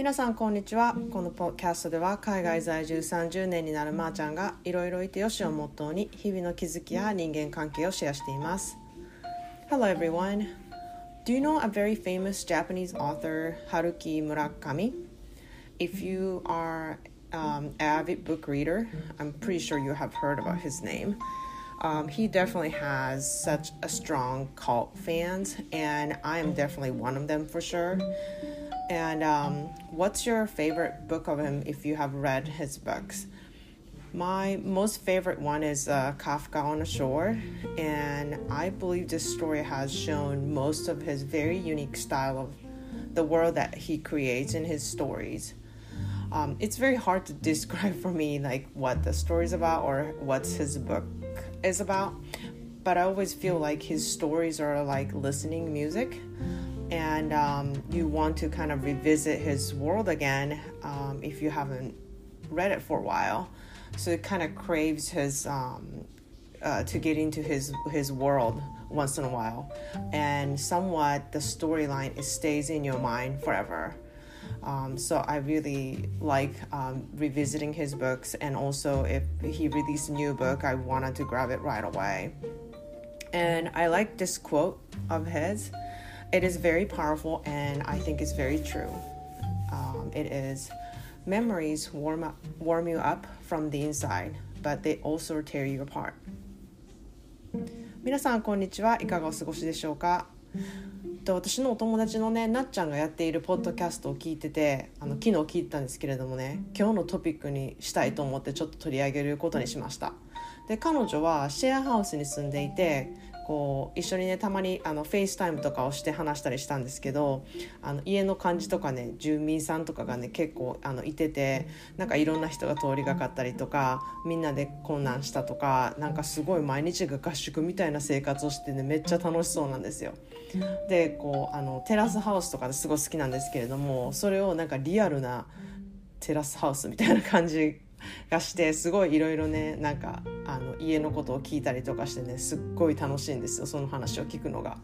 皆さんこんにちはこのポッドキャストでは海外在住30年になるまーちゃんがいろいろいてよしをモットーに日々の気づきや人間関係をシェアしています Hello everyone Do you know a very famous Japanese author Haruki Murakami? If you are um, avid book reader, I'm pretty sure you have heard about his name. Um, he definitely has such a strong cult fans, and I am definitely one of them for sure. And um, what's your favorite book of him if you have read his books? My most favorite one is uh, Kafka on the Shore, and I believe this story has shown most of his very unique style of the world that he creates in his stories. Um, it's very hard to describe for me like what the story is about or what his book is about, but I always feel like his stories are like listening music and um, you want to kind of revisit his world again um, if you haven't read it for a while. So it kind of craves his um, uh, to get into his his world once in a while, and somewhat the storyline it stays in your mind forever. Um, so I really like um, revisiting his books, and also if he released a new book, I wanted to grab it right away. And I like this quote of his. It is very powerful, and I think it's very true. Um, it is memories warm up, warm you up from the inside, but they also tear you apart. 皆さんこんにちはいかがお過ごしでしょうか？と私のお友達のねなっちゃんがやっているポッドキャストを聞いててあの昨日聞いたんですけれどもね今日のトピックにしたいと思ってちょっと取り上げることにしましたで彼女はシェアハウスに住んでいてこう一緒にねたまにあのフェイスタイムとかをして話したりしたんですけどあの家の感じとかね住民さんとかがね結構あのいててなんかいろんな人が通りがかったりとかみんなでご飯したとかなんかすごい毎日が合宿みたいな生活をしてねめっちゃ楽しそうなんですよ。でこうあのテラスハウスとかですごい好きなんですけれどもそれをなんかリアルなテラスハウスみたいな感じがしてすごいいろいろねなんかあの家のことを聞いたりとかしてねすっごい楽しいんですよその話を聞くのが。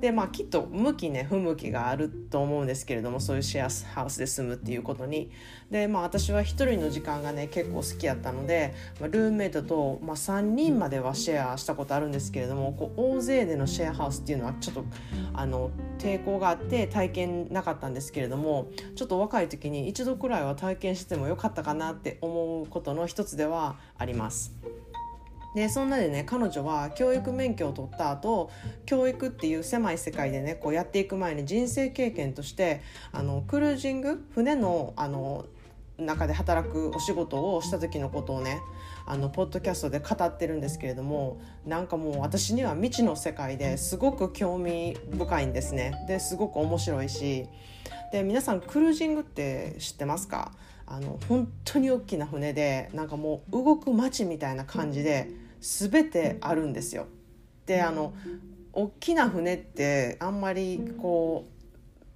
でまあきっと向きね不向きがあると思うんですけれどもそういうシェアハウスで住むっていうことにでまあ私は一人の時間がね結構好きやったので、まあ、ルームメイトと、まあ、3人まではシェアしたことあるんですけれどもこう大勢でのシェアハウスっていうのはちょっとあの抵抗があって体験なかったんですけれどもちょっと若い時に一度くらいは体験してもよかったかなって思うことの一つではあります。でそんなでね彼女は教育免許を取った後教育っていう狭い世界でねこうやっていく前に人生経験としてあのクルージング？船のあの中で働くお仕事をした時のことをねあのポッドキャストで語ってるんですけれどもなんかもう私には未知の世界ですごく興味深いんですね。ですごく面白いしで皆さんクルージングって知ってますか？あの本当に大きな船でなんかもう動く街みたいな感じで全てあるんですよ。であの大きな船ってあんまりこう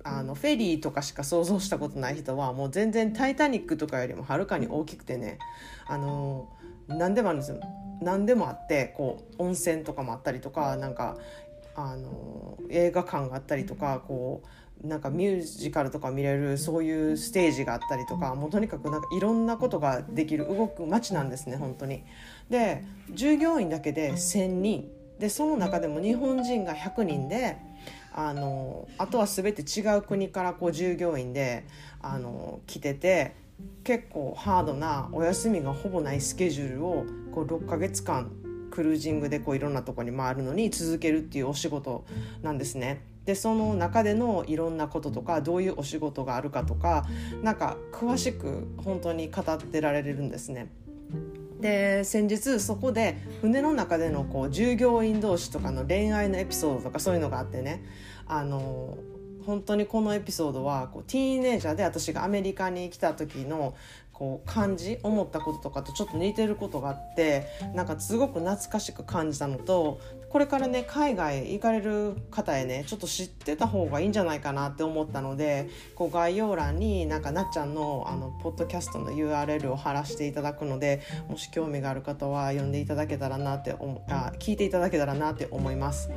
あのフェリーとかしか想像したことない人はもう全然「タイタニック」とかよりもはるかに大きくてねあの何でもあるんですよ。何でもあってこう温泉とかもあったりとかなんかあの映画館があったりとかこうなんかミュージカルとか見れるそういうステージがあったりとかもうとにかくなんかいろんなことができる動く街なんですね本当に。で従業員だけで1,000人でその中でも日本人が100人であのあとは全て違う国からこう従業員であの来てて結構ハードなお休みがほぼないスケジュールをこう6ヶ月間クルージングでこういろんなとこに回るのに続けるっていうお仕事なんですね。でその中でのいろんなこととかどういうお仕事があるかとかなんか詳しく本当に語ってられるんですね。で先日そこで船の中でのこう従業員同士とかの恋愛のエピソードとかそういうのがあってね。あの本当にこのエピソードはこうティーンエイジャーで私がアメリカに来た時のこう感じ思ったこととかとちょっと似てることがあってなんかすごく懐かしく感じたのとこれからね海外行かれる方へねちょっと知ってた方がいいんじゃないかなって思ったのでこう概要欄になんかなっちゃんのあのポッドキャストの URL を貼らせていただくのでもし興味がある方は読んでいただけたらなってあ聞いていただけたらなって思います。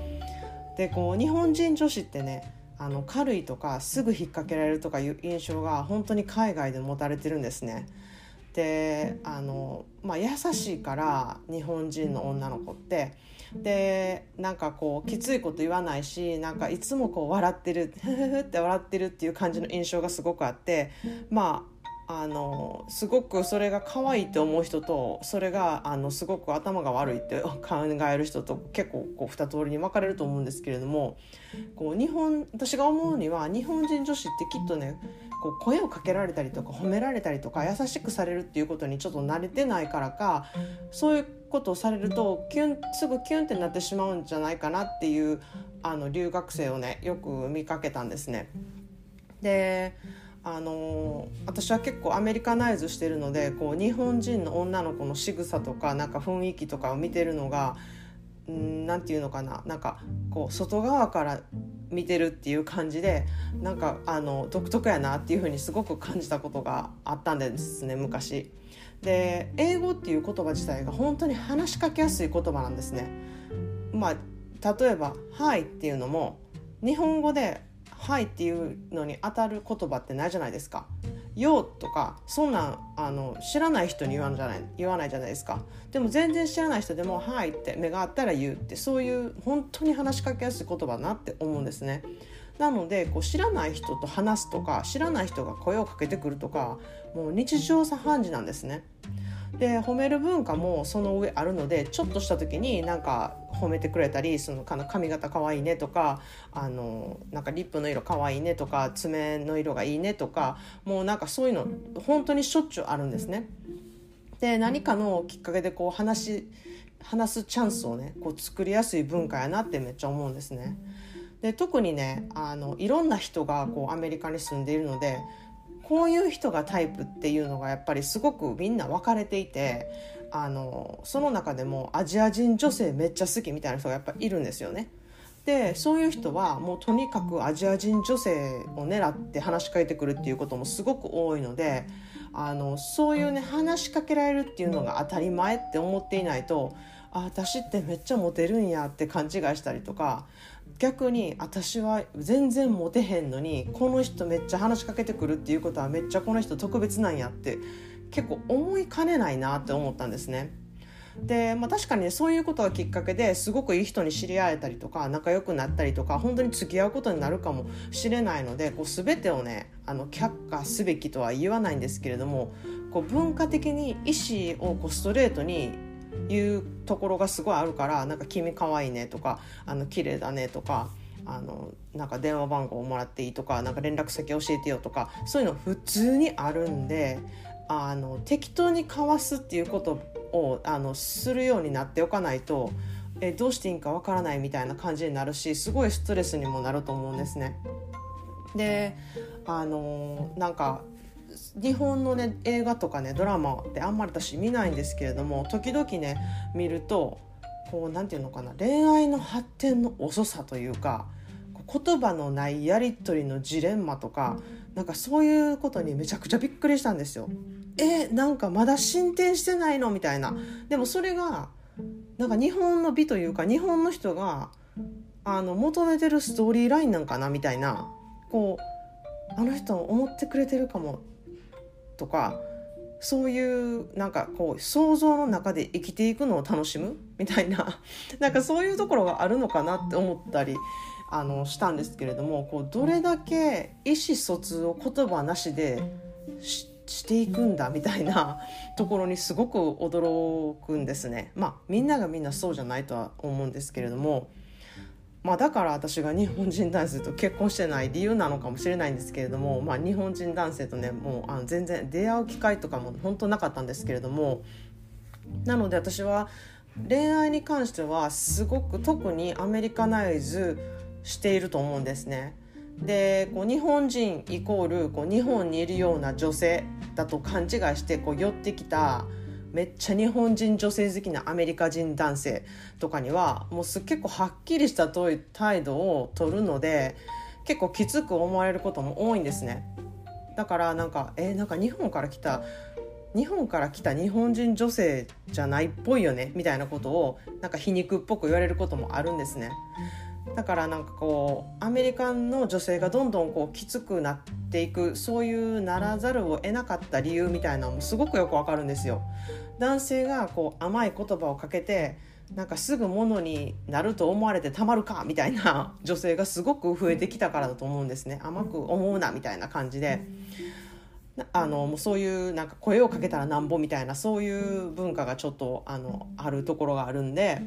でこう日本人女子ってねあの軽いとかすぐ引っ掛けられるとかいう印象が本当に海外で持たれてるんですね。であの、まあ、優しいから日本人の女の子ってでなんかこうきついこと言わないしなんかいつもこう笑ってるふふふって笑ってるっていう感じの印象がすごくあってまああのすごくそれが可愛いって思う人とそれがあのすごく頭が悪いって考える人と結構こう二通りに分かれると思うんですけれどもこう日本私が思うには日本人女子ってきっとねこう声をかけられたりとか褒められたりとか優しくされるっていうことにちょっと慣れてないからかそういうことをされるとキュンすぐキュンってなってしまうんじゃないかなっていうあの留学生をねよく見かけたんですね。であの私は結構アメリカナイズしてるのでこう日本人の女の子の仕草とかなんか雰囲気とかを見てるのが何て言うのかななんかこう外側から見てるっていう感じでなんかあの独特やなっていうふうにすごく感じたことがあったんですね昔。で英語っていう言葉自体が本当に話しかけやすい言葉なんですね。まあ例えば「はい」っていうのも日本語ではいっていうのに当たる言葉ってないじゃないですか。よとかそんなんあの知らない人に言わんじゃない言わないじゃないですかでも全然知らない人でも「はい」って目があったら言うってそういう本当に話しかけやすい言葉だなって思うんですね。なのでこう知らない人と話すとか知らない人が声をかけてくるとかもう日常茶飯事なんですね。で褒める文化もその上あるのでちょっとした時になんか褒めてくれたりその髪型かわいいねとかあのなんかリップの色かわいいねとか爪の色がいいねとかもうなんかそういうの本当にしょっちゅうあるんですね。で何かのきっかけでこう話話すチャンスをねこう作りやすい文化やなってめっちゃ思うんですね。で特にねあのいろんな人がこうアメリカに住んでいるのでこういう人がタイプっていうのがやっぱりすごくみんな分かれていてあのその中でもアジア人女性めっちゃ好きみたいな人がやっぱいるんですよね。でそういう人はもうとにかくアジア人女性を狙って話しかけてくるっていうこともすごく多いのであのそういうね話しかけられるっていうのが当たり前って思っていないとあ私ってめっちゃモテるんやって勘違いしたりとか逆に私は全然モテへんのにこの人めっちゃ話しかけてくるっていうことはめっちゃこの人特別なんやって結構思いかねないなって思ったんですね。で、まあ、確かに、ね、そういうことがきっかけですごくいい人に知り合えたりとか仲良くなったりとか本当に付き合うことになるかもしれないのでこう全てをねあの却下すべきとは言わないんですけれどもこう文化的に意思をこうストレートにいうところがすごいあるからなんか「君かわいいね」とか「あの綺麗だね」とかあのなんか電話番号をもらっていいとかなんか連絡先教えてよとかそういうの普通にあるんであの適当に交わすっていうことをあのするようになっておかないとえどうしていいんかわからないみたいな感じになるしすごいストレスにもなると思うんですね。であのなんか日本のね映画とかねドラマってあんまり私見ないんですけれども時々ね見るとこう何て言うのかな恋愛の発展の遅さというか言葉のないやり取りのジレンマとかなんかそういうことにめちゃくちゃびっくりしたんですよ。えなんかまだ進展してないの？みたいな。でもそれがなんか日本の美というか日本の人があの求めてるストーリーラインなんかな？みたいな。こうあの人思ってくれてるかもとかそういうなんかこう想像の中で生きていくのを楽しむ？みたいな。なんかそういうところがあるのかなって思ったりあのしたんですけれどもこうどれだけ意思疎通を言葉なしでしてしていくんだみたいなところにすごく驚くんですね。まあみんながみんなそうじゃないとは思うんですけれどもまあ、だから私が日本人男性と結婚してない理由なのかもしれないんですけれども、まあ、日本人男性とねもうあの全然出会う機会とかも本当なかったんですけれどもなので私は恋愛に関してはすごく特にアメリカナイズしていると思うんですね。でこう日本人イコールこう日本にいるような女性だと勘違いしてこう寄ってきためっちゃ日本人女性好きなアメリカ人男性とかにはもうす結構はっきりした態度を取るので結構きつく思われることも多いんですね。だからなんかえー、なんか日本から来た日本から来た日本人女性じゃないっぽいよねみたいなことをなんか皮肉っぽく言われることもあるんですね。だからなんかこうアメリカンの女性がどんどんこうきつくなっていくそういうならざるを得なかった理由みたいなのもすごくよくわかるんですよ。男性がこう甘い言葉をかけてなんかすぐものになると思われてたまるかみたいな女性がすごく増えてきたからだと思うんですね甘く思うなみたいな感じで。あのもうそういうなんか声をかけたらなんぼみたいなそういう文化がちょっとあのあるところがあるんで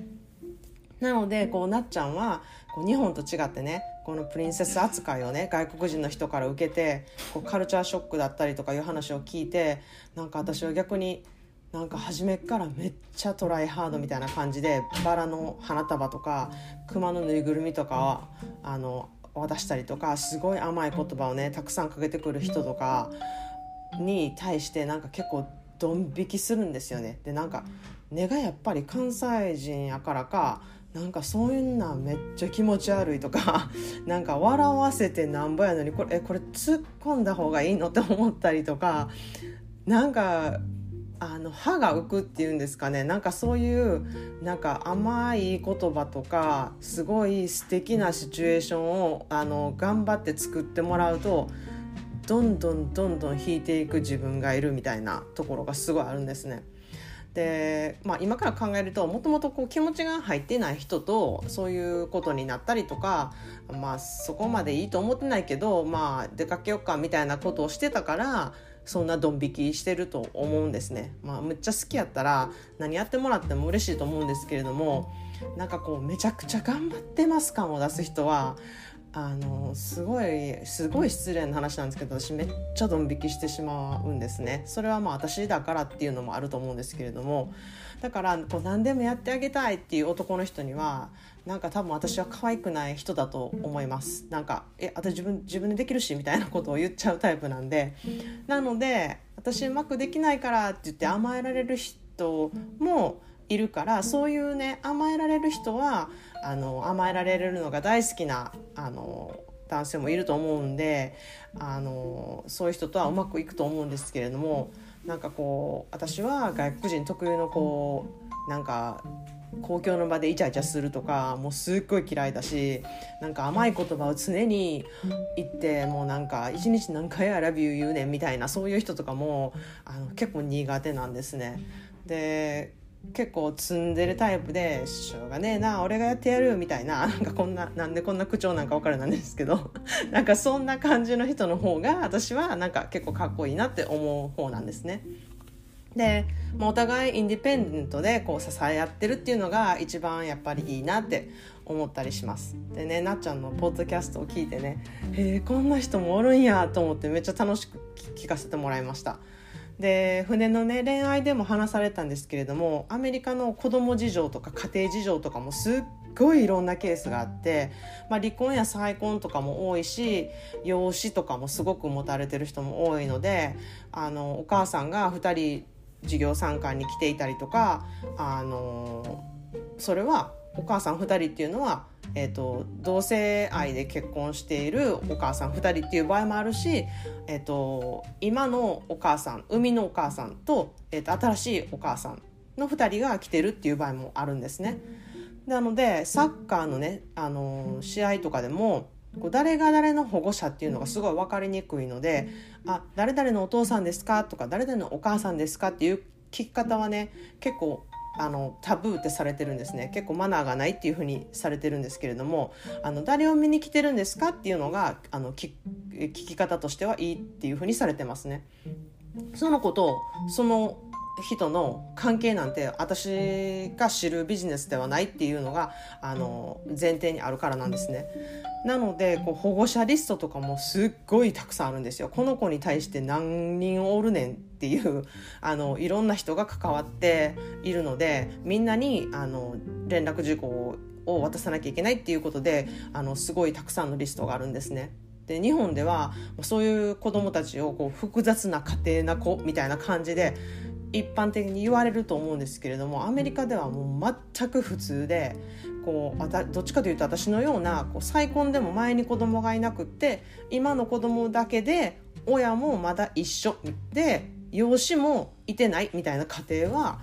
なのでこうなっちゃんはこう日本と違ってねこのプリンセス扱いをね外国人の人から受けてこうカルチャーショックだったりとかいう話を聞いてなんか私は逆になんか初めからめっちゃトライハードみたいな感じでバラの花束とか熊のぬいぐるみとかあの渡したりとかすごい甘い言葉をねたくさんかけてくる人とかに対してなんか結構ドン引きするんですよね。でなんか根がやっぱり関西人やからかなんかそういうのはめっちゃ気持ち悪いとか なんか笑わせてなんぼやのにこれえこれ突っ込んだ方がいいのって思ったりとかなんかあの歯が浮くっていうんですかねなんかそういうなんか甘い言葉とかすごい素敵なシチュエーションをあの頑張って作ってもらうとどんどんどんどん引いていく自分がいるみたいなところがすごいあるんですね。で、まあ、今から考えるともともと気持ちが入ってない人とそういうことになったりとか、まあ、そこまでいいと思ってないけど、まあ、出かけようかみたいなことをしてたからそんなドン引きしてると思うんですね。まあ、むっちゃ好きやったら何やってもらっても嬉しいと思うんですけれどもなんかこうめちゃくちゃ頑張ってます感を出す人はあのすごいすごい失礼な話なんですけど私めっちゃドン引きしてしまうんですね。それはまあ私だからっていうのもあると思うんですけれども。だからこう何でもやってあげたいっていう男の人にはなんか多分私は可愛くない人だと思います。なんかえ私自分自分でできるしみたいなことを言っちゃうタイプなんで。なので私うまくできないからって言って甘えられる人もいるからそういうね甘えられる人はあの甘えられるのが大好きなあの男性もいると思うんであのそういう人とはうまくいくと思うんですけれどもなんかこう私は外国人特有のこうなんか公共の場でイチャイチャするとかもうすっごい嫌いだしなんか甘い言葉を常に言ってもうなんか一日何回「I love you」言うねんみたいなそういう人とかもあの結構苦手なんですね。で結構積んでるタイプで「しょうがねえな俺がやってやる」みたいな なんかこんななんでこんな口調なんか分からないんですけど なんかそんな感じの人の方が私はなんか結構かっこいいなって思う方なんですね。で、まあ、お互いインディペンデントでこう支え合ってるっていうのが一番やっぱりいいなって思ったりします。でねなっちゃんのポッドキャストを聞いてねへえこんな人もおるんやと思ってめっちゃ楽しく聞かせてもらいました。で船のね恋愛でも話されたんですけれどもアメリカの子供事情とか家庭事情とかもすっごいいろんなケースがあって、まあ、離婚や再婚とかも多いし養子とかもすごく持たれてる人も多いのであのお母さんが2人授業参観に来ていたりとかあのそれはお母さん2人っていうのはえーと、同性愛で結婚しているお母さん2人っていう場合もあるし、えーと、今のお母さん生みのお母さんと,、えーと、新しいお母さんの2人が来てるっていう場合もあるんですね。なのでサッカーのね、あの試合とかでもこう誰が誰の保護者っていうのがすごい分かりにくいので「あ誰々のお父さんですか?」とか「誰々のお母さんですか?」っていう聞き方はね結構あのタブーってされてるんですね結構マナーがないっていうふうにされてるんですけれどもあの誰を見に来てるんですかっていうのがあの聞き方としてはいいっていうふうにされてますね。そのことその人の関係なんて私が知るビジネスではないっていうのがあの前提にあるからなんですね。なのでこう保護者リストとかもすっごいたくさんあるんですよ。この子に対して何人おるねんっていうあのいろんな人が関わっているのでみんなにあの連絡事項を渡さなきゃいけないっていうことであのすごいたくさんのリストがあるんですね。で日本ではそういう子どもたちをこう複雑な家庭な子みたいな感じで一般的に言われると思うんですけれどもアメリカではもう全く普通でこうどっちかというと私のようなこう再婚でも前に子供がいなくって今の子供だけで親もまだ一緒で養子もいてないみたいな家庭は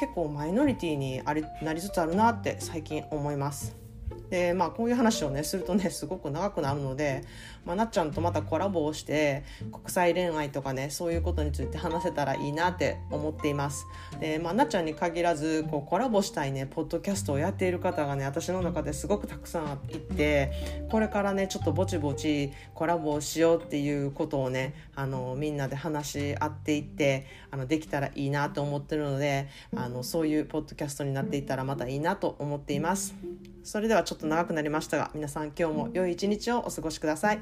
結構マイノリティにありなりつつあるなって最近思います。でまあこういう話をねするとね すごく長くなるので、まあ、なっちゃんとまたコラボをして国際恋愛とかねそういうことについて話せたらいいなって思っています。で、まあ、なっちゃんに限らずこうコラボしたいねポッドキャストをやっている方がね私の中ですごくたくさんいてこれからねちょっとぼちぼちコラボをしようっていうことをねあのみんなで話し合っていってあのできたらいいなと思ってるのであのそういうポッドキャストになっていったらまたいいなと思っています。それではちょっと長くなりましたが皆さん今日も良い一日をお過ごしください。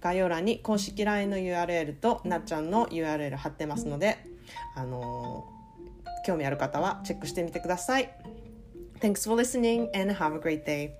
概要欄に公式 LINE の URL となっちゃんの URL 貼ってますのであの興味ある方はチェックしてみてください。Thanks for listening and have a great day